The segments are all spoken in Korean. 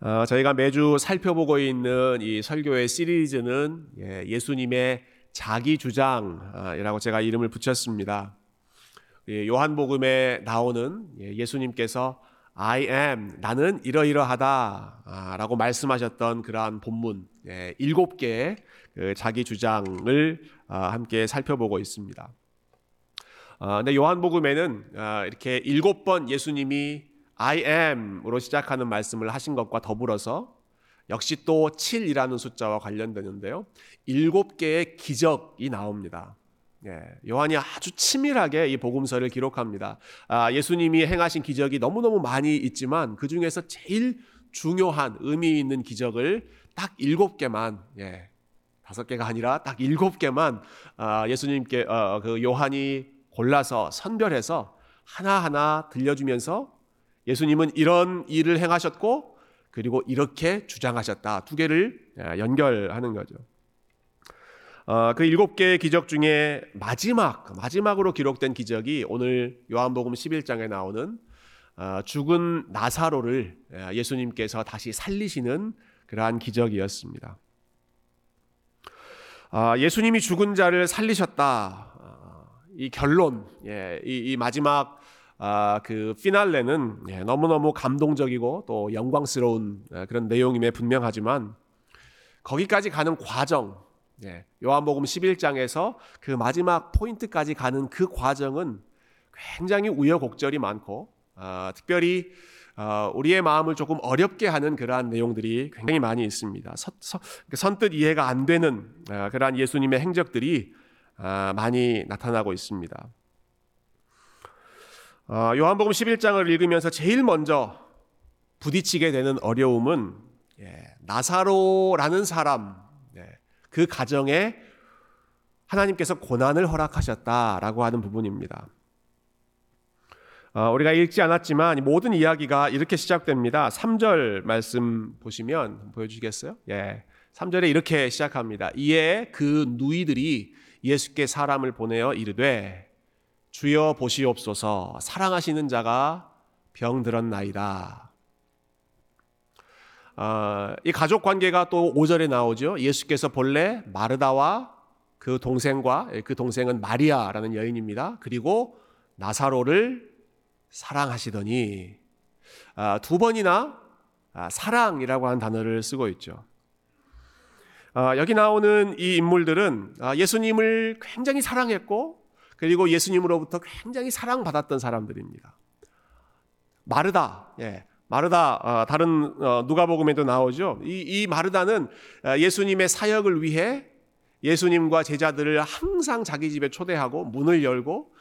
어, 저희가 매주 살펴보고 있는 이 설교의 시리즈는 예, 수님의 자기 주장이라고 제가 이름을 붙였습니다. 예, 요한복음에 나오는 예, 예수님께서 I am 나는 이러이러하다라고 말씀하셨던 그러한 본문 예, 일곱 개의 그 자기 주장을 아, 함께 살펴보고 있습니다. 아, 근데 요한복음에는 아, 이렇게 일곱 번 예수님이 I am으로 시작하는 말씀을 하신 것과 더불어서 역시 또 7이라는 숫자와 관련되는데요. 일곱 개의 기적이 나옵니다. 예, 요한이 아주 치밀하게 이 복음서를 기록합니다. 아, 예수님이 행하신 기적이 너무너무 많이 있지만 그 중에서 제일 중요한 의미 있는 기적을 딱 일곱 개만, 예, 다섯 개가 아니라 딱 일곱 개만 아, 예수님께 어, 그 요한이 골라서 선별해서 하나하나 들려주면서 예수님은 이런 일을 행하셨고 그리고 이렇게 주장하셨다. 두 개를 아, 연결하는 거죠. 어, 그 일곱 개의 기적 중에 마지막 마지막으로 기록된 기적이 오늘 요한복음 11장에 나오는 어, 죽은 나사로를 아, 예수님께서 다시 살리시는 그러한 기적이었습니다. 아, 예수님이 죽은 자를 살리셨다. 이 결론, 예, 이, 마지막 아, 그 피날레는 예, 너무너무 감동적이고 또 영광스러운 예, 그런 내용임에 분명하지만 거기까지 가는 과정, 예, 요한복음 11장에서 그 마지막 포인트까지 가는 그 과정은 굉장히 우여곡절이 많고 어, 특별히 어, 우리의 마음을 조금 어렵게 하는 그러한 내용들이 굉장히 많이 있습니다. 서, 서, 그 선뜻 이해가 안 되는 어, 그러한 예수님의 행적들이 어, 많이 나타나고 있습니다. 어, 요한복음 11장을 읽으면서 제일 먼저 부딪히게 되는 어려움은 예, 나사로라는 사람 예, 그 가정에 하나님께서 고난을 허락하셨다라고 하는 부분입니다. 어, 우리가 읽지 않았지만 모든 이야기가 이렇게 시작됩니다. 3절 말씀 보시면 보여주시겠어요? 예. 3절에 이렇게 시작합니다. 이에 그 누이들이 예수께 사람을 보내어 이르되 주여 보시옵소서 사랑하시는 자가 병들었나이다. 어, 이 가족 관계가 또 5절에 나오죠. 예수께서 본래 마르다와 그 동생과 그 동생은 마리아라는 여인입니다. 그리고 나사로를 사랑하시더니 아, 두 번이나 아, 사랑이라고 하는 단어를 쓰고 있죠. 아, 여기 나오는 이 인물들은 아, 예수님을 굉장히 사랑했고 그리고 예수님으로부터 굉장히 사랑받았던 사람들입니다. 마르다, 예. 마르다 어, 다른 어, 누가복음에도 나오죠. 이, 이 마르다는 어, 예수님의 사역을 위해 예수님과 제자들을 항상 자기 집에 초대하고 문을 열고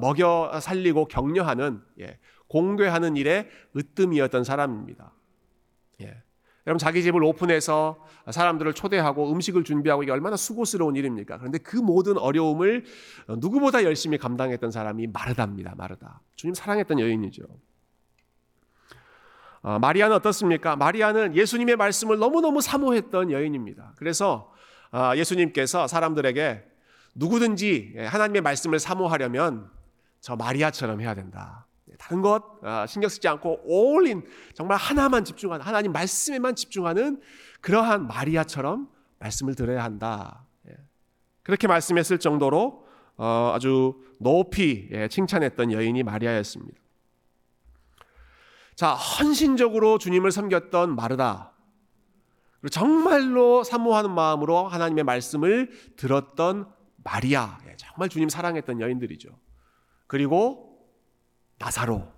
먹여 살리고 격려하는 예, 공교하는 일에 으뜸이었던 사람입니다. 예. 여러분 자기 집을 오픈해서 사람들을 초대하고 음식을 준비하고 이게 얼마나 수고스러운 일입니까? 그런데 그 모든 어려움을 누구보다 열심히 감당했던 사람이 마르다입니다. 마르다. 주님 사랑했던 여인이죠. 어, 마리아는 어떻습니까? 마리아는 예수님의 말씀을 너무너무 사모했던 여인입니다. 그래서 어, 예수님께서 사람들에게 누구든지 하나님의 말씀을 사모하려면 저 마리아처럼 해야 된다. 다른 것 아, 신경 쓰지 않고 올인 정말 하나만 집중하는 하나님 말씀에만 집중하는 그러한 마리아처럼 말씀을 들어야 한다. 예. 그렇게 말씀했을 정도로 어, 아주 높이 예, 칭찬했던 여인이 마리아였습니다. 자, 헌신적으로 주님을 섬겼던 마르다. 정말로 사모하는 마음으로 하나님의 말씀을 들었던 마리아. 예, 정말 주님 사랑했던 여인들이죠. 그리고 나사로.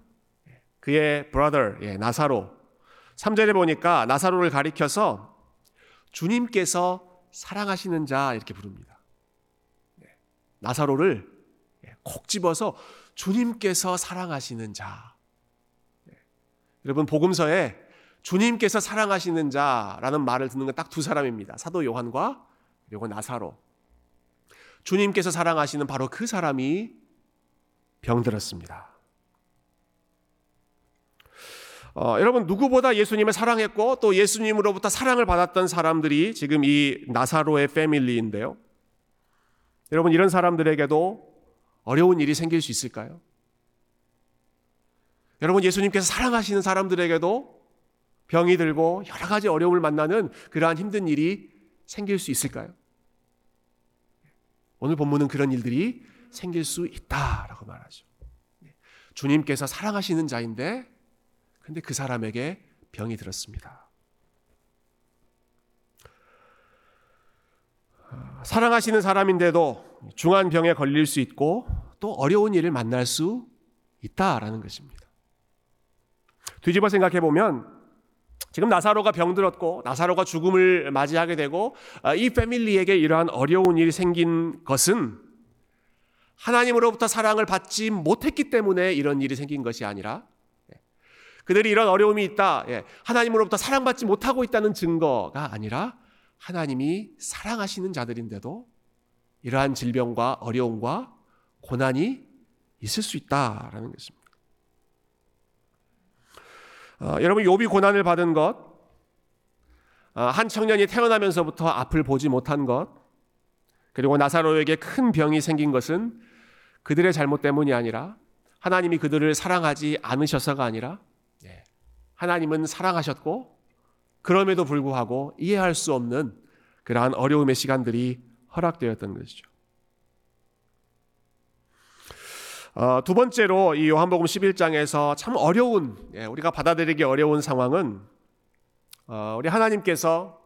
그의 브라더, 예, 나사로. 3절에 보니까 나사로를 가리켜서 주님께서 사랑하시는 자 이렇게 부릅니다. 예, 나사로를 예, 콕 집어서 주님께서 사랑하시는 자. 예, 여러분 복음서에 주님께서 사랑하시는 자라는 말을 듣는 건 딱 두 사람입니다. 사도 요한과 그리고 나사로. 주님께서 사랑하시는 바로 그 사람이 병들었습니다. 어, 여러분 누구보다 예수님을 사랑했고 또 예수님으로부터 사랑을 받았던 사람들이 지금 이 나사로의 패밀리인데요. 여러분 이런 사람들에게도 어려운 일이 생길 수 있을까요? 여러분 예수님께서 사랑하시는 사람들에게도 병이 들고 여러 가지 어려움을 만나는 그러한 힘든 일이 생길 수 있을까요? 오늘 본문은 그런 일들이 생길 수 있다라고 말하죠. 주님께서 사랑하시는 자인데 근데 그 사람에게 병이 들었습니다. 사랑하시는 사람인데도 중한 병에 걸릴 수 있고 또 어려운 일을 만날 수 있다라는 것입니다. 뒤집어 생각해 보면 지금 나사로가 병들었고 나사로가 죽음을 맞이하게 되고 아, 이 패밀리에게 이러한 어려운 일이 생긴 것은 하나님으로부터 사랑을 받지 못했기 때문에 이런 일이 생긴 것이 아니라 예, 그들이 이런 어려움이 있다. 예, 하나님으로부터 사랑받지 못하고 있다는 증거가 아니라 하나님이 사랑하시는 자들인데도 이러한 질병과 어려움과 고난이 있을 수 있다라는 것입니다. 어, 여러분 욥이 고난을 받은 것, 어, 한 청년이 태어나면서부터 앞을 보지 못한 것, 그리고 나사로에게 큰 병이 생긴 것은 그들의 잘못 때문이 아니라 하나님이 그들을 사랑하지 않으셔서가 아니라 예, 하나님은 사랑하셨고 그럼에도 불구하고 이해할 수 없는 그러한 어려움의 시간들이 허락되었던 것이죠. 어, 두 번째로 이 요한복음 11장에서 참 어려운 예, 우리가 받아들이기 어려운 상황은 어, 우리 하나님께서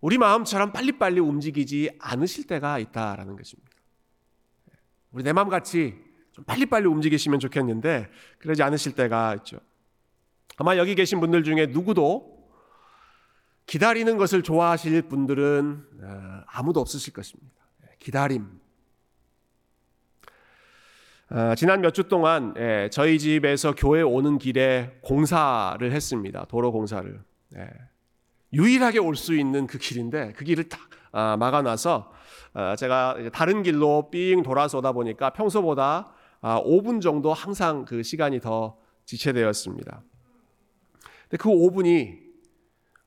우리 마음처럼 빨리빨리 움직이지 않으실 때가 있다라는 것입니다. 우리 내 마음 같이 좀 빨리빨리 움직이시면 좋겠는데 그러지 않으실 때가 있죠. 아마 여기 계신 분들 중에 누구도 기다리는 것을 좋아하실 분들은 어, 아무도 없으실 것입니다. 예, 기다림, 어, 지난 몇 주 동안 예, 저희 집에서 교회 오는 길에 공사를 했습니다. 도로 공사를. 예, 유일하게 올 수 있는 그 길인데 그 길을 딱 아, 막아놔서 어, 제가 다른 길로 삥 돌아서 오다 보니까 평소보다 아, 5분 정도 항상 그 시간이 더 지체되었습니다. 그 5분이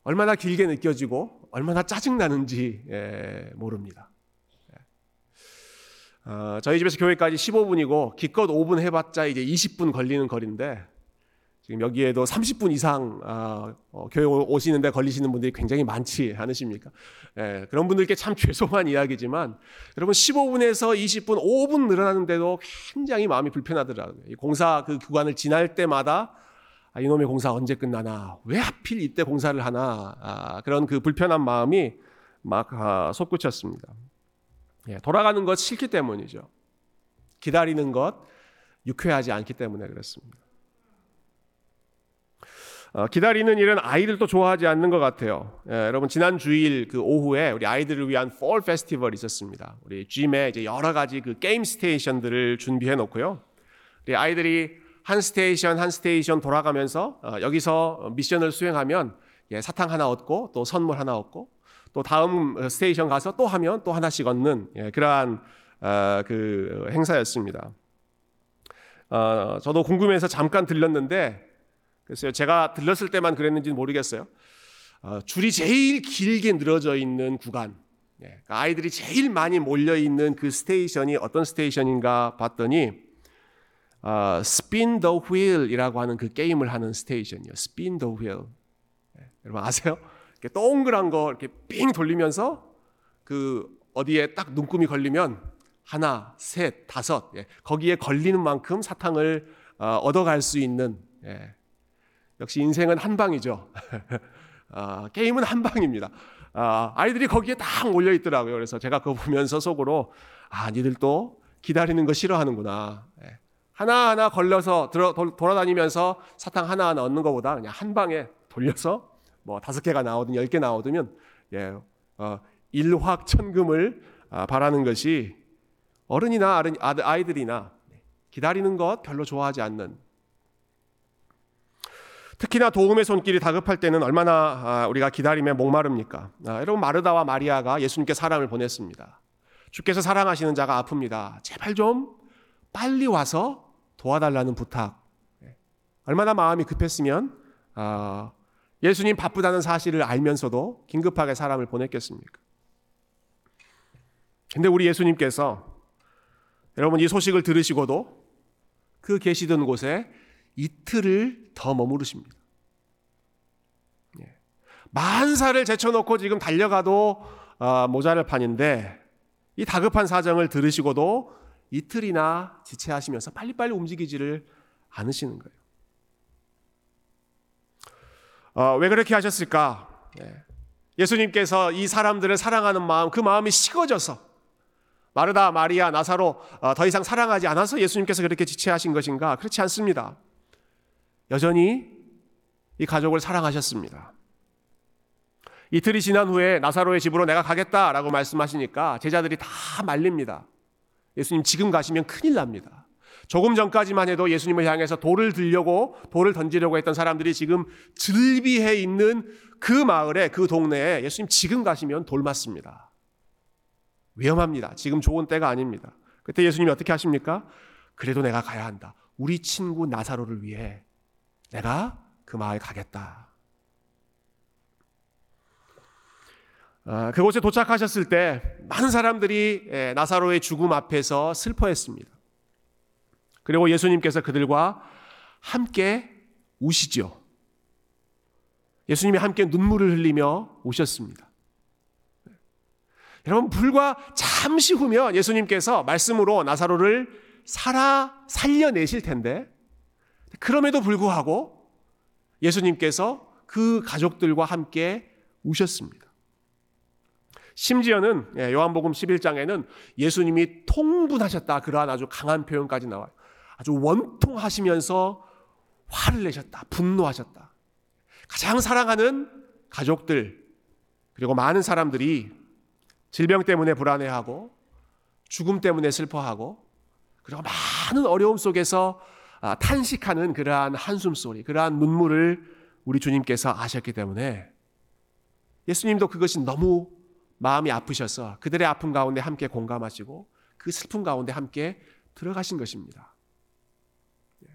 얼마나 길게 느껴지고 얼마나 짜증나는지 예, 모릅니다. 어, 저희 집에서 교회까지 15분이고 기껏 5분 해봤자 이제 20분 걸리는 거리인데 지금 여기에도 30분 이상 어, 어, 교회 오시는데 걸리시는 분들이 굉장히 많지 않으십니까? 예, 그런 분들께 참 죄송한 이야기지만 여러분 15분에서 20분, 5분 늘어나는데도 굉장히 마음이 불편하더라고요. 공사 그 구간을 지날 때마다 아, 이놈의 공사 언제 끝나나? 왜 하필 이때 공사를 하나? 아, 그런 그 불편한 마음이 막 아, 솟구쳤습니다. 예, 돌아가는 것 싫기 때문이죠. 기다리는 것 유쾌하지 않기 때문에 그렇습니다. 어, 기다리는 일은 아이들도 좋아하지 않는 것 같아요. 예, 여러분 지난 주일 그 오후에 우리 아이들을 위한 Fall Festival 있었습니다. 우리 gym에 이제 여러 가지 그 게임 station들을 준비해 놓고요. 우리 아이들이 한 station 한 station 돌아가면서 어, 여기서 미션을 수행하면 예, 사탕 하나 얻고 또 선물 하나 얻고 또 다음 station 가서 또 하면 또 하나씩 얻는 예, 그러한 어, 그 행사였습니다. 어, 저도 궁금해서 잠깐 들렸는데 글쎄요 제가 들렀을 때만 그랬는지는 모르겠어요. 어, 줄이 제일 길게 늘어져 있는 구간, 예, 그러니까 아이들이 제일 많이 몰려 있는 그 station이 어떤 station인가 봤더니 어, Spin the Wheel이라고 하는 그 게임을 하는 station이요. Spin the Wheel. 예, 여러분 아세요? 이렇게 동그란 거 이렇게 삥 돌리면서 그 어디에 딱 눈금이 걸리면 하나, 셋, 다섯 예, 거기에 걸리는 만큼 사탕을 어, 얻어갈 수 있는 예. 역시 인생은 한 방이죠. 아, 게임은 한 방입니다. 아, 아이들이 거기에 딱 몰려 있더라고요. 그래서 제가 그거 보면서 속으로 아, 니들도 기다리는 거 싫어하는구나. 예. 하나하나 걸려서 들어, 돌아다니면서 사탕 하나하나 얻는 것보다 그냥 한 방에 돌려서 뭐 다섯 개가 나오든 열 개 나오든 예, 어, 일확천금을 아, 바라는 것이 어른이나 아이들이나 기다리는 것 별로 좋아하지 않는 특히나 도움의 손길이 다급할 때는 얼마나 아, 우리가 기다림에 목마릅니까? 아, 여러분 마르다와 마리아가 예수님께 사람을 보냈습니다. 주께서 사랑하시는 자가 아픕니다. 제발 좀 빨리 와서 도와달라는 부탁. 예. 얼마나 마음이 급했으면 예수님 바쁘다는 사실을 알면서도 긴급하게 사람을 보냈겠습니까? 근데 우리 예수님께서 여러분 이 소식을 들으시고도 그 계시던 곳에 이틀을 더 머무르십니다. 만사를 제쳐놓고 지금 달려가도 어, 모자랄 판인데 이 다급한 사정을 들으시고도 이틀이나 지체하시면서 빨리빨리 움직이지를 않으시는 거예요. 어, 왜 그렇게 하셨을까? 예. 예수님께서 이 사람들을 사랑하는 마음, 그 마음이 식어져서 마르다, 마리아, 나사로 어, 더 이상 사랑하지 않아서 예수님께서 그렇게 지체하신 것인가? 그렇지 않습니다. 여전히 이 가족을 사랑하셨습니다. 이틀이 지난 후에 나사로의 집으로 내가 가겠다라고 말씀하시니까 제자들이 다 말립니다. 예수님 지금 가시면 큰일 납니다. 조금 전까지만 해도 예수님을 향해서 돌을 들려고 돌을 던지려고 했던 사람들이 지금 즐비해 있는 그 마을에 그 동네에 예수님 지금 가시면 돌 맞습니다. 위험합니다. 지금 좋은 때가 아닙니다. 그때 예수님이 어떻게 하십니까? 그래도 내가 가야 한다. 우리 친구 나사로를 위해 내가 그 마을 가겠다. 아, 그곳에 도착하셨을 때 많은 사람들이 예, 나사로의 죽음 앞에서 슬퍼했습니다. 그리고 예수님께서 그들과 함께 우시죠. 예수님이 함께 눈물을 흘리며 오셨습니다. 여러분 불과 잠시 후면 예수님께서 말씀으로 나사로를 살아 살려내실 텐데 그럼에도 불구하고 예수님께서 그 가족들과 함께 우셨습니다. 심지어는 예, 요한복음 11장에는 예수님이 통분하셨다 그러한 아주 강한 표현까지 나와요. 아주 원통하시면서 화를 내셨다. 분노하셨다. 가장 사랑하는 가족들 그리고 많은 사람들이 질병 때문에 불안해하고 죽음 때문에 슬퍼하고 그리고 많은 어려움 속에서 아, 탄식하는 그러한 한숨 소리, 그러한 눈물을 우리 주님께서 아셨기 때문에 예수님도 그것이 너무 마음이 아프셔서 그들의 아픔 가운데 함께 공감하시고 그 슬픔 가운데 함께 들어가신 것입니다. 예.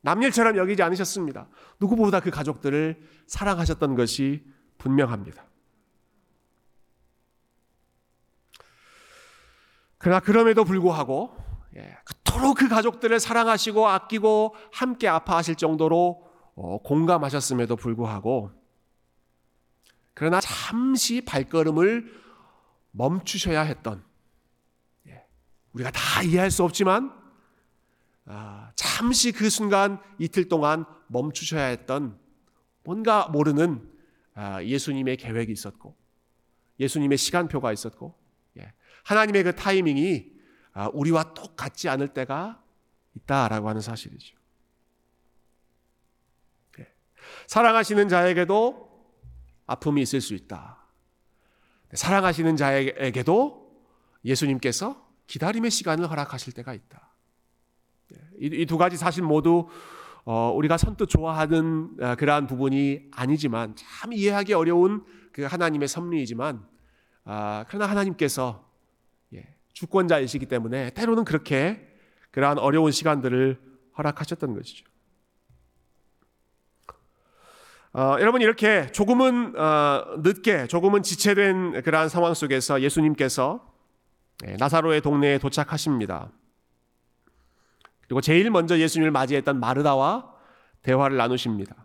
남일처럼 여기지 않으셨습니다. 누구보다 그 가족들을 사랑하셨던 것이 분명합니다. 그러나 그럼에도 불구하고 예, 그토록 그 가족들을 사랑하시고 아끼고 함께 아파하실 정도로 어, 공감하셨음에도 불구하고 그러나 잠시 발걸음을 멈추셔야 했던 예, 우리가 다 이해할 수 없지만 아, 잠시 그 순간 이틀 동안 멈추셔야 했던 뭔가 모르는 아, 예수님의 계획이 있었고 예수님의 시간표가 있었고 예, 하나님의 그 타이밍이 아, 우리와 똑같지 않을 때가 있다라고 하는 사실이죠. 예, 사랑하시는 자에게도 아픔이 있을 수 있다. 사랑하시는 자에게도 예수님께서 기다림의 시간을 허락하실 때가 있다. 예, 이두 가지 사실 모두 어, 우리가 선뜻 좋아하는 어, 그러한 부분이 아니지만 참 이해하기 어려운 그 하나님의 섭리이지만 아, 그러나 하나님께서 예, 주권자이시기 때문에 때로는 그렇게 그러한 어려운 시간들을 허락하셨던 것이죠. 어, 여러분 이렇게 조금은 어, 늦게 조금은 지체된 그러한 상황 속에서 예수님께서 예, 나사로의 동네에 도착하십니다. 그리고 제일 먼저 예수님을 맞이했던 마르다와 대화를 나누십니다.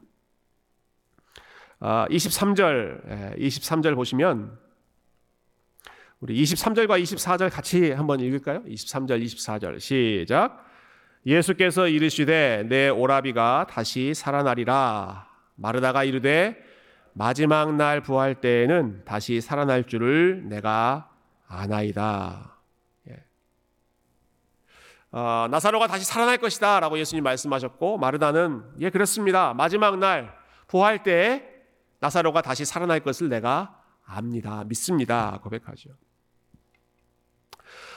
어, 23절 23절 보시면 우리 23절과 24절 같이 한번 읽을까요? 23절 24절 시작 예수께서 이르시되 내 오라비가 다시 살아나리라 마르다가 이르되 마지막 날 부활 때에는 다시 살아날 줄을 내가 아나이다. 예. 어, 나사로가 다시 살아날 것이다 라고 예수님 말씀하셨고 마르다는 예 그렇습니다. 마지막 날 부활 때에 나사로가 다시 살아날 것을 내가 압니다. 믿습니다. 고백하죠.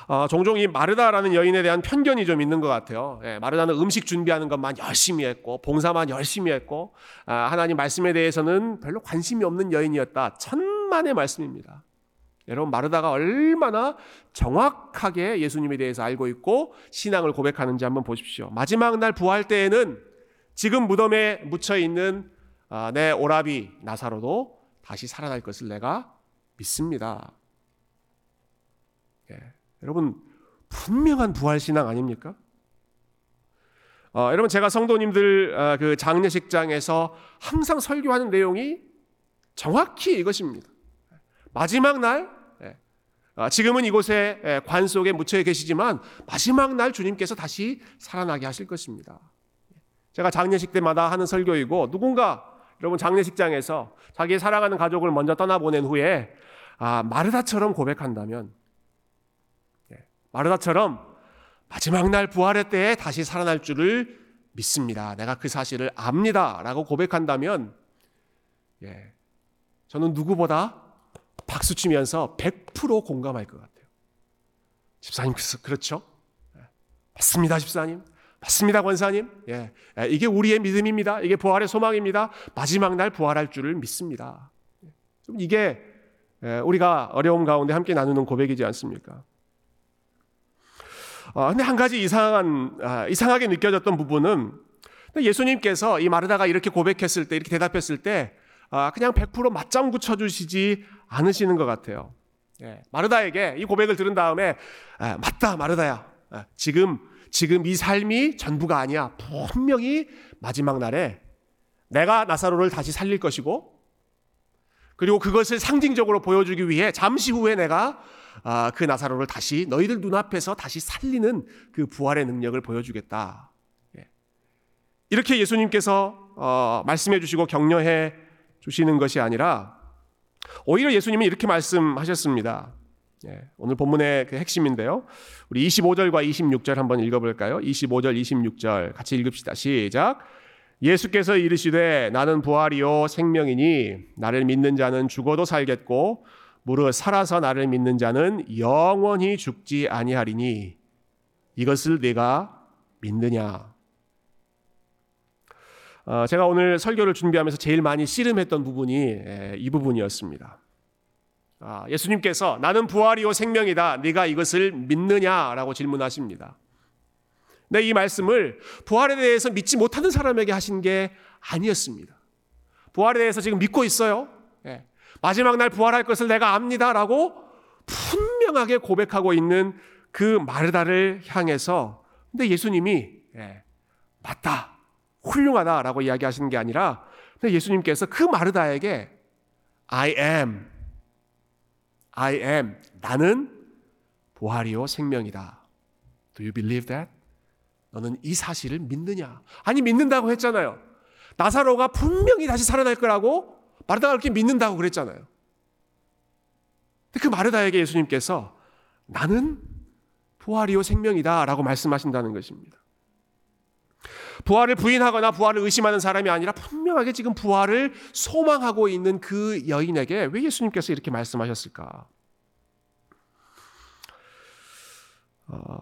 어, 종종 이 마르다라는 여인에 대한 편견이 좀 있는 것 같아요. 예, 마르다는 음식 준비하는 것만 열심히 했고, 봉사만 열심히 했고, 아, 하나님 말씀에 대해서는 별로 관심이 없는 여인이었다. 천만의 말씀입니다. 여러분, 마르다가 얼마나 정확하게 예수님에 대해서 알고 있고, 신앙을 고백하는지 한번 보십시오. 마지막 날 부활 때에는 지금 무덤에 묻혀 있는 아, 내 오라비 나사로도 다시 살아날 것을 내가 믿습니다. 예. 여러분 분명한 부활 신앙 아닙니까? 어, 여러분 제가 성도님들 어, 그 장례식장에서 항상 설교하는 내용이 정확히 이것입니다. 마지막 날, 예, 아, 지금은 이곳에 예, 관 속에 묻혀 계시지만 마지막 날 주님께서 다시 살아나게 하실 것입니다. 제가 장례식 때마다 하는 설교이고 누군가 여러분 장례식장에서 자기의 사랑하는 가족을 먼저 떠나보낸 후에 아, 마르다처럼 고백한다면 예, 마르다처럼 마지막 날 부활의 때에 다시 살아날 줄을 믿습니다. 내가 그 사실을 압니다. 라고 고백한다면 예, 저는 누구보다 박수 치면서 100% 공감할 것 같아요. 집사님, 그렇죠? 예, 맞습니다, 집사님. 맞습니다, 권사님. 예, 예, 이게 우리의 믿음입니다. 이게 부활의 소망입니다. 마지막 날 부활할 줄을 믿습니다. 이게 예, 우리가 어려움 가운데 함께 나누는 고백이지 않습니까? 어, 근데 한 가지 이상한, 아, 이상하게 느껴졌던 부분은 예수님께서 이 마르다가 이렇게 고백했을 때, 이렇게 대답했을 때, 아, 그냥 100% 맞장구 쳐주시지 않으시는 것 같아요. 예, 마르다에게 이 고백을 들은 다음에, 아, 맞다, 마르다야. 아, 지금, 지금 이 삶이 전부가 아니야. 분명히 마지막 날에 내가 나사로를 다시 살릴 것이고, 그리고 그것을 상징적으로 보여주기 위해 잠시 후에 내가 아, 그 나사로를 다시 너희들 눈앞에서 다시 살리는 그 부활의 능력을 보여주겠다. 예. 이렇게 예수님께서 어, 말씀해 주시고 격려해 주시는 것이 아니라 오히려 예수님은 이렇게 말씀하셨습니다. 예, 오늘 본문의 그 핵심인데요. 우리 25절과 26절 한번 읽어볼까요? 25절, 26절 같이 읽읍시다. 시작. 예수께서 이르시되 나는 부활이요 생명이니 나를 믿는 자는 죽어도 살겠고 무릇 살아서 나를 믿는 자는 영원히 죽지 아니하리니 이것을 내가 믿느냐? 어, 제가 오늘 설교를 준비하면서 제일 많이 씨름했던 부분이 이 부분이었습니다. 아, 예수님께서 나는 부활이요 생명이다. 네가 이것을 믿느냐라고 질문하십니다. 네, 이 말씀을 부활에 대해서 믿지 못하는 사람에게 하신 게 아니었습니다. 부활에 대해서 지금 믿고 있어요. 예. 마지막 날 부활할 것을 내가 압니다라고 분명하게 고백하고 있는 그 마르다를 향해서 근데 예수님이 예, 맞다, 훌륭하다라고 이야기하시는 게 아니라 근데 예수님께서 그 마르다에게 I am, I am, 나는 부활이요 생명이다. Do you believe that? 너는 이 사실을 믿느냐? 아니 믿는다고 했잖아요. 나사로가 분명히 다시 살아날 거라고 마르다가 그렇게 믿는다고 그랬잖아요. 그 마르다에게 예수님께서 나는 부활이요 생명이다 라고 말씀하신다는 것입니다. 부활을 부인하거나 부활을 의심하는 사람이 아니라 분명하게 지금 부활을 소망하고 있는 그 여인에게 왜 예수님께서 이렇게 말씀하셨을까? 어,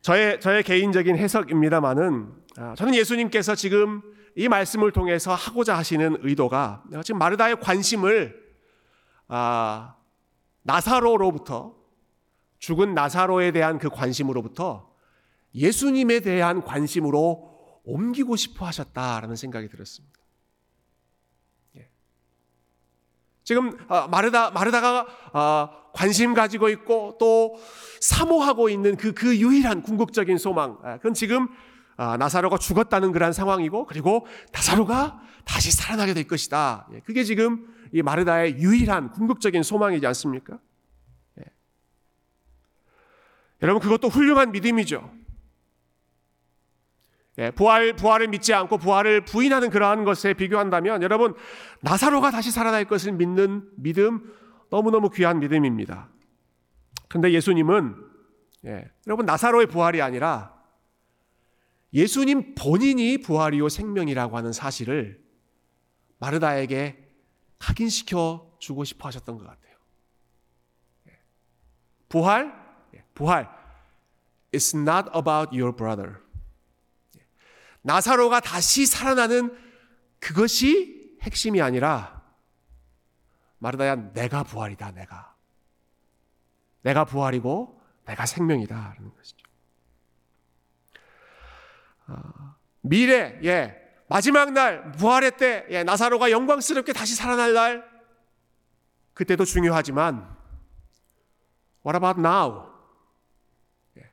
저의, 저의 개인적인 해석입니다만은 아, 저는 예수님께서 지금 이 말씀을 통해서 하고자 하시는 의도가 지금 마르다의 관심을 아, 나사로로부터 죽은 나사로에 대한 그 관심으로부터 예수님에 대한 관심으로 옮기고 싶어 하셨다라는 생각이 들었습니다. 예. 지금 아, 마르다 마르다가 관심 가지고 있고 또 사모하고 있는 그, 그 유일한 궁극적인 소망. 아, 그건 지금 아, 나사로가 죽었다는 그런 상황이고 그리고 나사로가 다시 살아나게 될 것이다. 예, 그게 지금 이 마르다의 유일한 궁극적인 소망이지 않습니까? 예. 여러분 그것도 훌륭한 믿음이죠. 예, 부활 부활을 믿지 않고 부활을 부인하는 그러한 것에 비교한다면 여러분 나사로가 다시 살아날 것을 믿는 믿음 너무너무 귀한 믿음입니다. 근데 예수님은 예, 여러분 나사로의 부활이 아니라 예수님 본인이 부활이요 생명이라고 하는 사실을 마르다에게 각인시켜 주고 싶어 하셨던 것 같아요. 예. 부활, 예, 부활. It's not about your brother. 예. 나사로가 다시 살아나는 그것이 핵심이 아니라 마르다야 내가 부활이다 내가 내가 부활이고 내가 생명이다 라는 것이죠. 아, 미래 예 마지막 날 부활의 때 예, 나사로가 영광스럽게 다시 살아날 날 그때도 중요하지만 What about now? 예,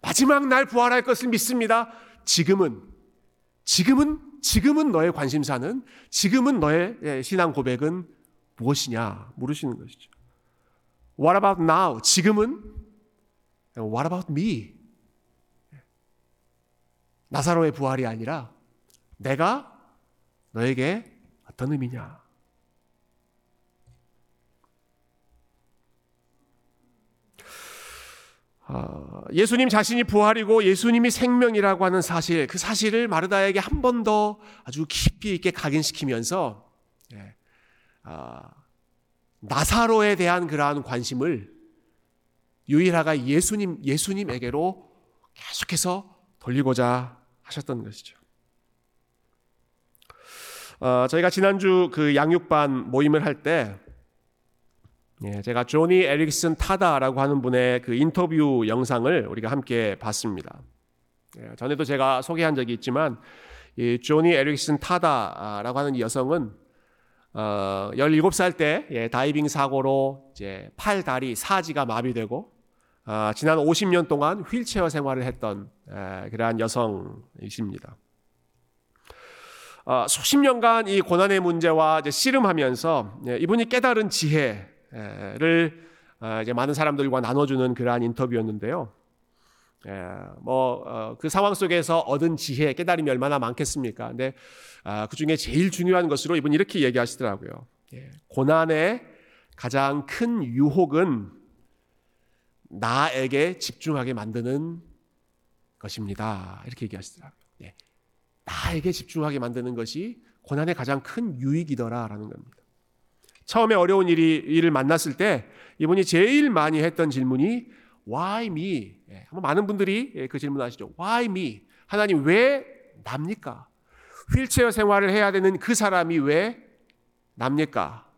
마지막 날 부활할 것을 믿습니다. 지금은 지금은 지금은 너의 관심사는 지금은 너의 예, 신앙 고백은 무엇이냐 물으시는 것이죠. What about now? 지금은 What about me? 나사로의 부활이 아니라 내가 너에게 어떤 의미냐? 어, 예수님 자신이 부활이고 예수님이 생명이라고 하는 사실, 그 사실을 마르다에게 한 번 더 아주 깊이 있게 각인시키면서 예, 어, 나사로에 대한 그러한 관심을 유일하가 예수님 예수님에게로 계속해서 돌리고자 하셨던 것이죠. 어, 저희가 지난주 그 양육반 모임을 할때 예, 제가 조니 에릭슨 타다라고 하는 분의 그 인터뷰 영상을 우리가 함께 봤습니다. 예, 전에도 제가 소개한 적이 있지만 이 조니 에릭슨 타다라고 하는 여성은 어, 17살 때 예, 다이빙 사고로 이제 팔, 다리, 사지가 마비되고 어, 지난 50년 동안 휠체어 생활을 했던 에, 그러한 여성이십니다. 어, 수십 년간 이 고난의 문제와 씨름하면서 예, 이분이 깨달은 지혜 를 어, 이제 많은 사람들과 나눠주는 그러한 인터뷰였는데요. 뭐그 어, 상황 속에서 얻은 지혜, 깨달음이 얼마나 많겠습니까? 근데 아, 그 중에 제일 중요한 것으로 이분 이렇게 얘기하시더라고요. 예, 고난의 가장 큰 유혹은 나에게 집중하게 만드는 것입니다. 이렇게 얘기하시더라고요. 예, 나에게 집중하게 만드는 것이 고난의 가장 큰 유익이더라라는 겁니다. 처음에 어려운 일이 일을 만났을 때 이분이 제일 많이 했던 질문이 Why me? 예, 많은 분들이 예, 그 질문하시죠. Why me? 하나님 왜 납니까? 휠체어 생활을 해야 되는 그 사람이 왜 납니까?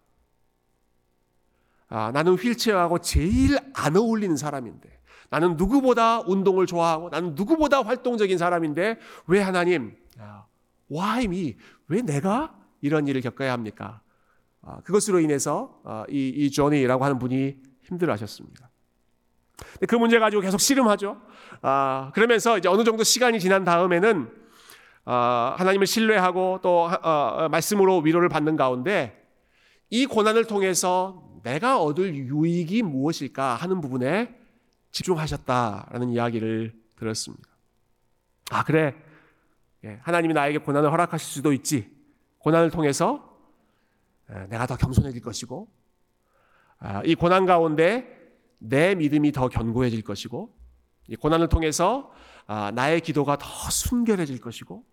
아, 나는 휠체어하고 제일 안 어울리는 사람인데 나는 누구보다 운동을 좋아하고 나는 누구보다 활동적인 사람인데 왜 하나님 아, why me? 왜 내가 이런 일을 겪어야 합니까? 아, 그것으로 인해서 아, 이, 이 조니라고 하는 분이 힘들어 하셨습니다. 그 문제 가지고 계속 씨름하죠. 아, 그러면서 이제 어느 정도 시간이 지난 다음에는 하나님을 신뢰하고 또 어, 말씀으로 위로를 받는 가운데 이 고난을 통해서 내가 얻을 유익이 무엇일까 하는 부분에 집중하셨다라는 이야기를 들었습니다. 아 그래, 예, 하나님이 나에게 고난을 허락하실 수도 있지. 고난을 통해서 내가 더 겸손해질 것이고 아, 이 고난 가운데 내 믿음이 더 견고해질 것이고 이 고난을 통해서 아, 나의 기도가 더 순결해질 것이고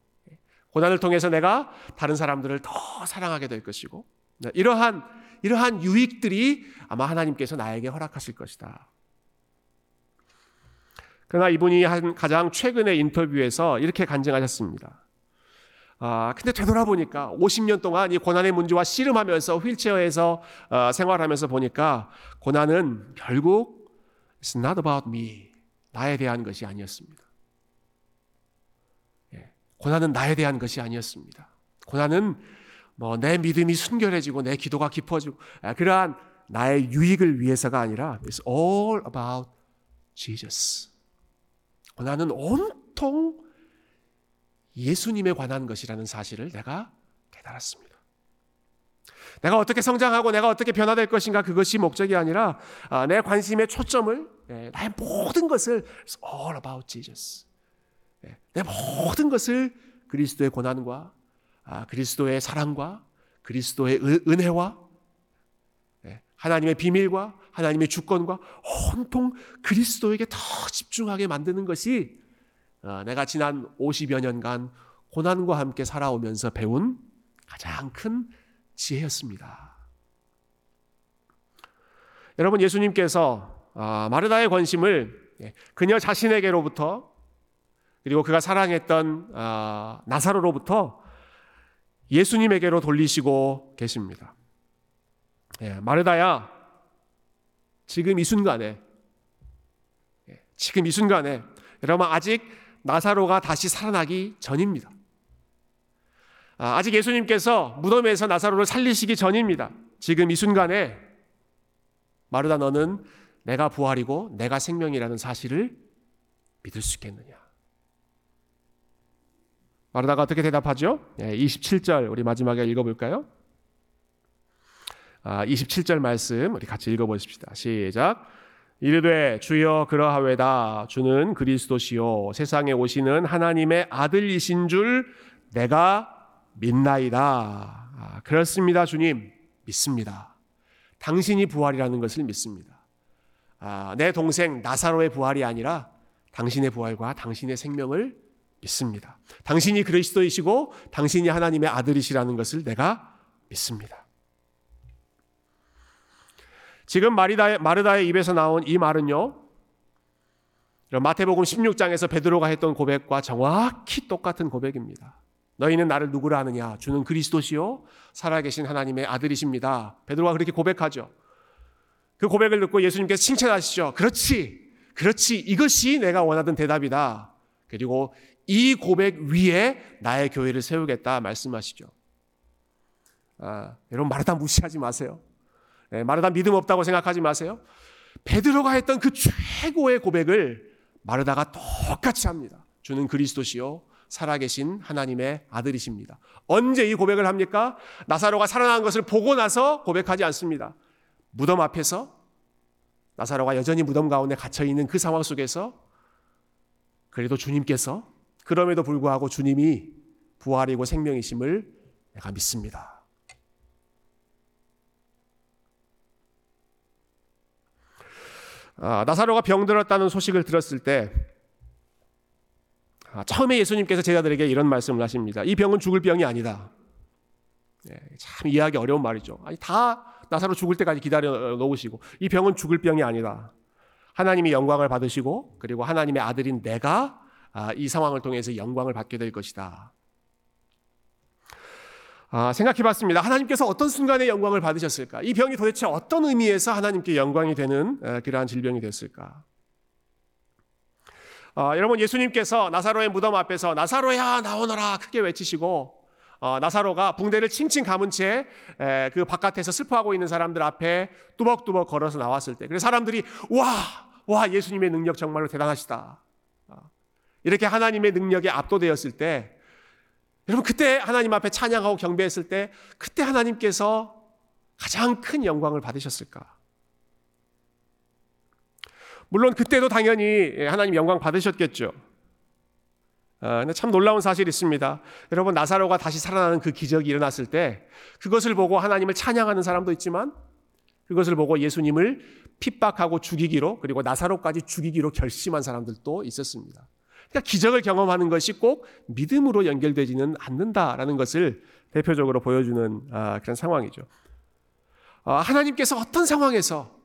고난을 통해서 내가 다른 사람들을 더 사랑하게 될 것이고 네, 이러한 이러한 유익들이 아마 하나님께서 나에게 허락하실 것이다. 그러나 이분이 한 가장 최근의 인터뷰에서 이렇게 간증하셨습니다. 아, 근데 되돌아보니까 50년 동안 이 고난의 문제와 씨름하면서 휠체어에서 어, 생활하면서 보니까 고난은 결국 It's not about me. 나에 대한 것이 아니었습니다. 예, 고난은 나에 대한 것이 아니었습니다. 고난은 뭐 내 믿음이 순결해지고 내 기도가 깊어지고 아, 그러한 나의 유익을 위해서가 아니라 It's all about Jesus. 고난은 온통 예수님에 관한 것이라는 사실을 내가 깨달았습니다. 내가 어떻게 성장하고 내가 어떻게 변화될 것인가 그것이 목적이 아니라 아, 내 관심의 초점을 예, 나의 모든 것을 all about Jesus. 예, 내 모든 것을 그리스도의 고난과 아, 그리스도의 사랑과 그리스도의 은혜와 예, 하나님의 비밀과 하나님의 주권과 온통 그리스도에게 더 집중하게 만드는 것이 어, 내가 지난 50여 년간 고난과 함께 살아오면서 배운 가장 큰 지혜였습니다. 여러분 예수님께서 어, 마르다의 관심을 예, 그녀 자신에게로부터 그리고 그가 사랑했던 어, 나사로로부터 예수님에게로 돌리시고 계십니다. 예, 마르다야, 지금 이 순간에, 예, 지금 이 순간에, 여러분 아직 나사로가 다시 살아나기 전입니다. 아, 아직 예수님께서 무덤에서 나사로를 살리시기 전입니다. 지금 이 순간에 마르다 너는 내가 부활이고 내가 생명이라는 사실을 믿을 수 있겠느냐? 마르다가 어떻게 대답하죠? 27절 우리 마지막에 읽어볼까요? 아, 27절 말씀 우리 같이 읽어보십시다. 시작. 이르되 주여 그러하외다 주는 그리스도시요 세상에 오시는 하나님의 아들이신 줄 내가 믿나이다. 아, 그렇습니다 주님 믿습니다. 당신이 부활이라는 것을 믿습니다. 아, 내 동생 나사로의 부활이 아니라 당신의 부활과 당신의 생명을 믿습니다. 당신이 그리스도이시고 당신이 하나님의 아들이시라는 것을 내가 믿습니다. 지금 마리다의, 마르다의 입에서 나온 이 말은요. 마태복음 16장에서 베드로가 했던 고백과 정확히 똑같은 고백입니다. 너희는 나를 누구라 하느냐? 주는 그리스도시요 살아계신 하나님의 아들이십니다. 베드로가 그렇게 고백하죠. 그 고백을 듣고 예수님께서 칭찬하시죠. 그렇지. 그렇지. 이것이 내가 원하던 대답이다. 그리고 이 고백 위에 나의 교회를 세우겠다 말씀하시죠. 아, 여러분 마르다 무시하지 마세요. 네, 마르다 믿음 없다고 생각하지 마세요. 베드로가 했던 그 최고의 고백을 마르다가 똑같이 합니다. 주는 그리스도시요 살아계신 하나님의 아들이십니다. 언제 이 고백을 합니까? 나사로가 살아난 것을 보고 나서 고백하지 않습니다. 무덤 앞에서 나사로가 여전히 무덤 가운데 갇혀 있는 그 상황 속에서 그래도 주님께서 그럼에도 불구하고 주님이 부활이고 생명이심을 내가 믿습니다. 아, 나사로가 병들었다는 소식을 들었을 때 아, 처음에 예수님께서 제자들에게 이런 말씀을 하십니다. 이 병은 죽을 병이 아니다. 네, 참 이해하기 어려운 말이죠. 아니 다 나사로 죽을 때까지 기다려 놓으시고 이 병은 죽을 병이 아니다. 하나님이 영광을 받으시고 그리고 하나님의 아들인 내가 아, 이 상황을 통해서 영광을 받게 될 것이다. 아, 생각해 봤습니다. 하나님께서 어떤 순간에 영광을 받으셨을까? 이 병이 도대체 어떤 의미에서 하나님께 영광이 되는 그러한 질병이 됐을까? 아, 여러분, 예수님께서 나사로의 무덤 앞에서 나사로야 나오너라 크게 외치시고 어, 나사로가 붕대를 칭칭 감은 채 그 바깥에서 슬퍼하고 있는 사람들 앞에 뚜벅뚜벅 걸어서 나왔을 때, 그래서 사람들이 와, 와 예수님의 능력 정말로 대단하시다. 어, 이렇게 하나님의 능력에 압도되었을 때, 여러분 그때 하나님 앞에 찬양하고 경배했을 때, 그때 하나님께서 가장 큰 영광을 받으셨을까? 물론 그때도 당연히 하나님 영광 받으셨겠죠. 아, 참 놀라운 사실이 있습니다. 여러분 나사로가 다시 살아나는 그 기적이 일어났을 때 그것을 보고 하나님을 찬양하는 사람도 있지만 그것을 보고 예수님을 핍박하고 죽이기로 그리고 나사로까지 죽이기로 결심한 사람들도 있었습니다. 그러니까 기적을 경험하는 것이 꼭 믿음으로 연결되지는 않는다라는 것을 대표적으로 보여주는 아, 그런 상황이죠. 아, 하나님께서 어떤 상황에서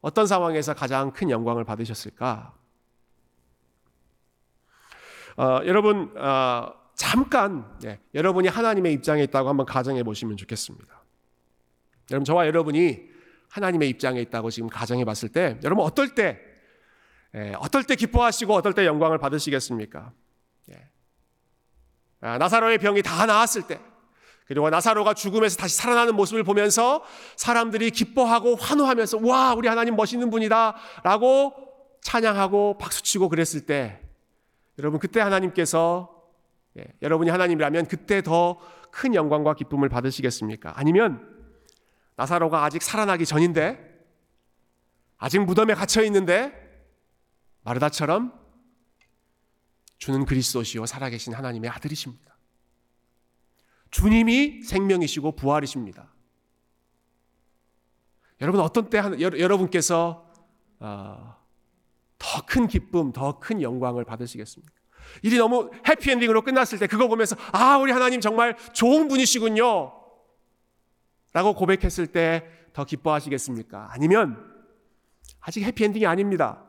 어떤 상황에서 가장 큰 영광을 받으셨을까? 어, 여러분 어, 잠깐 네, 여러분이 하나님의 입장에 있다고 한번 가정해 보시면 좋겠습니다. 여러분 저와 여러분이 하나님의 입장에 있다고 지금 가정해 봤을 때 여러분 어떨 때 예, 어떨 때 기뻐하시고 어떨 때 영광을 받으시겠습니까? 예. 아, 나사로의 병이 다 나았을 때 그리고 나사로가 죽음에서 다시 살아나는 모습을 보면서 사람들이 기뻐하고 환호하면서 와 우리 하나님 멋있는 분이다라고 찬양하고 박수치고 그랬을 때 여러분 그때 하나님께서 예, 여러분이 하나님이라면 그때 더 큰 영광과 기쁨을 받으시겠습니까? 아니면 나사로가 아직 살아나기 전인데 아직 무덤에 갇혀 있는데 마르다처럼 주는 그리스도시요 살아계신 하나님의 아들이십니다. 주님이 생명이시고 부활이십니다. 여러분 어떤 때 여러분께서 어, 더큰 기쁨, 더 큰 영광을 받으시겠습니까? 일이 너무 해피엔딩으로 끝났을 때 그거 보면서 아 우리 하나님 정말 좋은 분이시군요 라고 고백했을 때 더 기뻐하시겠습니까? 아니면 아직 해피엔딩이 아닙니다.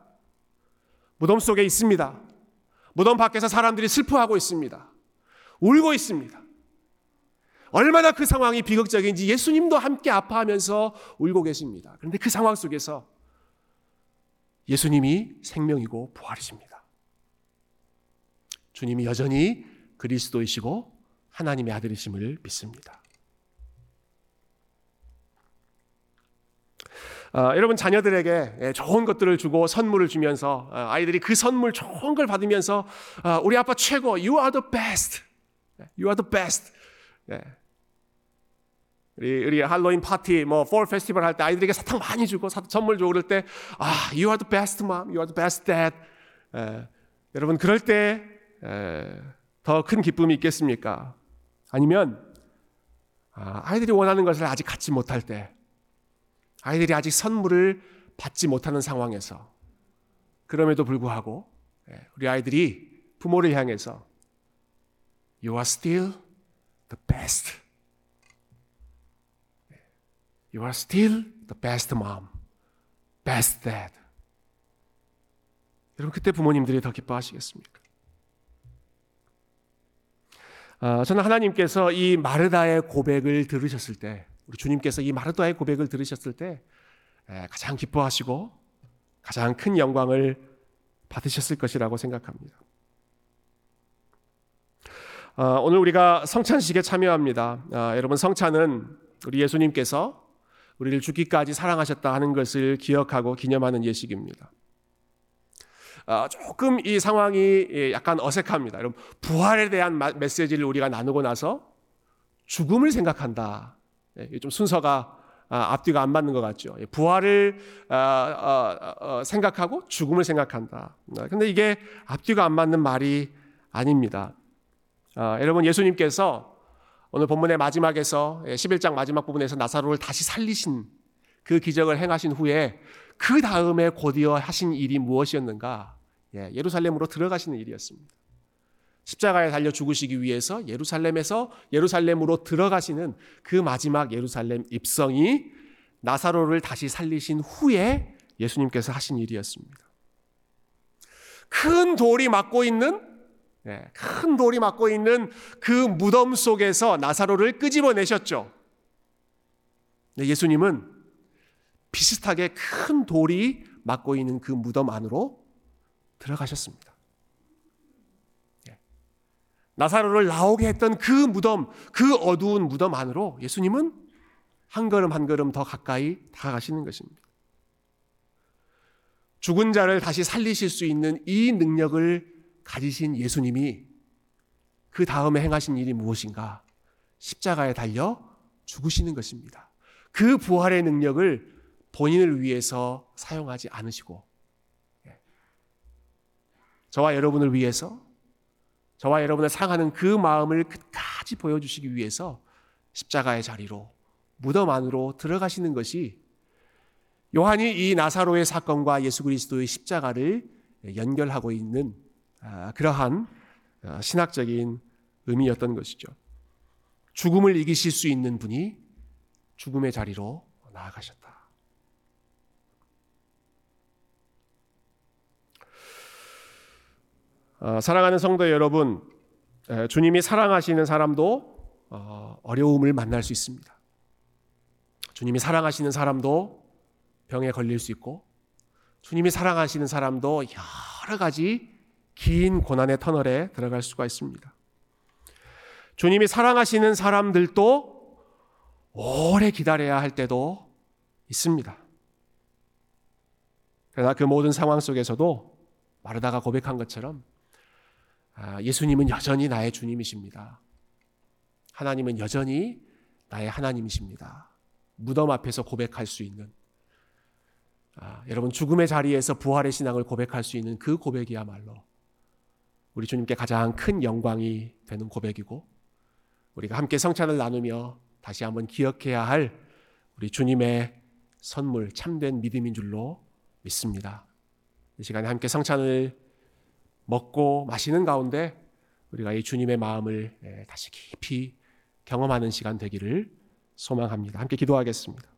무덤 속에 있습니다. 무덤 밖에서 사람들이 슬퍼하고 있습니다. 울고 있습니다. 얼마나 그 상황이 비극적인지 예수님도 함께 아파하면서 울고 계십니다. 그런데 그 상황 속에서 예수님이 생명이고 부활이십니다. 주님이 여전히 그리스도이시고 하나님의 아들이심을 믿습니다. 어, 여러분 자녀들에게 예, 좋은 것들을 주고 선물을 주면서 어, 아이들이 그 선물 좋은 걸 받으면서 어, 우리 아빠 최고, you are the best, you are the best. 예. 우리, 우리 할로윈 파티, 뭐, fall 페스티벌 할 때 아이들에게 사탕 많이 주고 사, 선물 주고 그럴 때, 아, you are the best mom, you are the best dad. 예. 여러분, 그럴 때, 더큰 기쁨이 있겠습니까? 아니면, 아, 아이들이 원하는 것을 아직 갖지 못할 때, 아이들이 아직 선물을 받지 못하는 상황에서 그럼에도 불구하고 예, 우리 아이들이 부모를 향해서 You are still the best. 예, you are still the best mom, best dad. 여러분 그때 부모님들이 더 기뻐하시겠습니까? 아, 저는 하나님께서 이 마르다의 고백을 들으셨을 때 우리 주님께서 이 마르다의 고백을 들으셨을 때 가장 기뻐하시고 가장 큰 영광을 받으셨을 것이라고 생각합니다. 아, 오늘 우리가 성찬식에 참여합니다. 아, 여러분 성찬은 우리 예수님께서 우리를 죽기까지 사랑하셨다 하는 것을 기억하고 기념하는 예식입니다. 아, 조금 이 상황이 약간 어색합니다. 여러분 부활에 대한 메시지를 우리가 나누고 나서 죽음을 생각한다. 예, 좀 순서가 아, 앞뒤가 안 맞는 것 같죠. 예, 부활을 아, 어, 생각하고 죽음을 생각한다. 근데 이게 앞뒤가 안 맞는 말이 아닙니다. 여러분 예수님께서 오늘 본문의 마지막에서 11장 예, 마지막 부분에서 나사로를 다시 살리신 그 기적을 행하신 후에 그 다음에 곧이어 하신 일이 무엇이었는가? 예루살렘으로 들어가시는 일이었습니다. 십자가에 달려 죽으시기 위해서 예루살렘에서 예루살렘으로 들어가시는 그 마지막 예루살렘 입성이 나사로를 다시 살리신 후에 예수님께서 하신 일이었습니다. 큰 돌이 막고 있는 네, 큰 돌이 막고 있는 그 무덤 속에서 나사로를 끄집어내셨죠. 네, 예수님은 비슷하게 큰 돌이 막고 있는 그 무덤 안으로 들어가셨습니다. 나사로를 나오게 했던 그 무덤, 그 어두운 무덤 안으로 예수님은 한 걸음 한 걸음 더 가까이 다가가시는 것입니다. 죽은 자를 다시 살리실 수 있는 이 능력을 가지신 예수님이 그 다음에 행하신 일이 무엇인가? 십자가에 달려 죽으시는 것입니다. 그 부활의 능력을 본인을 위해서 사용하지 않으시고, 예. 저와 여러분을 위해서 저와 여러분을 사랑하는 그 마음을 끝까지 보여주시기 위해서 십자가의 자리로 무덤 안으로 들어가시는 것이 요한이 이 나사로의 사건과 예수 그리스도의 십자가를 연결하고 있는 아, 그러한 아, 신학적인 의미였던 것이죠. 죽음을 이기실 수 있는 분이 죽음의 자리로 나아가셨다. 어, 사랑하는 성도 여러분, 주님이 사랑하시는 사람도 어, 어려움을 만날 수 있습니다. 주님이 사랑하시는 사람도 병에 걸릴 수 있고, 주님이 사랑하시는 사람도 여러 가지 긴 고난의 터널에 들어갈 수가 있습니다. 주님이 사랑하시는 사람들도 오래 기다려야 할 때도 있습니다. 그러나 그 모든 상황 속에서도 마르다가 고백한 것처럼 아, 예수님은 여전히 나의 주님이십니다. 하나님은 여전히 나의 하나님이십니다. 무덤 앞에서 고백할 수 있는 아, 여러분 죽음의 자리에서 부활의 신앙을 고백할 수 있는 그 고백이야말로 우리 주님께 가장 큰 영광이 되는 고백이고 우리가 함께 성찬을 나누며 다시 한번 기억해야 할 우리 주님의 선물 참된 믿음인 줄로 믿습니다. 이 시간에 함께 성찬을 먹고 마시는 가운데 우리가 이 주님의 마음을 예, 다시 깊이 경험하는 시간 되기를 소망합니다. 함께 기도하겠습니다.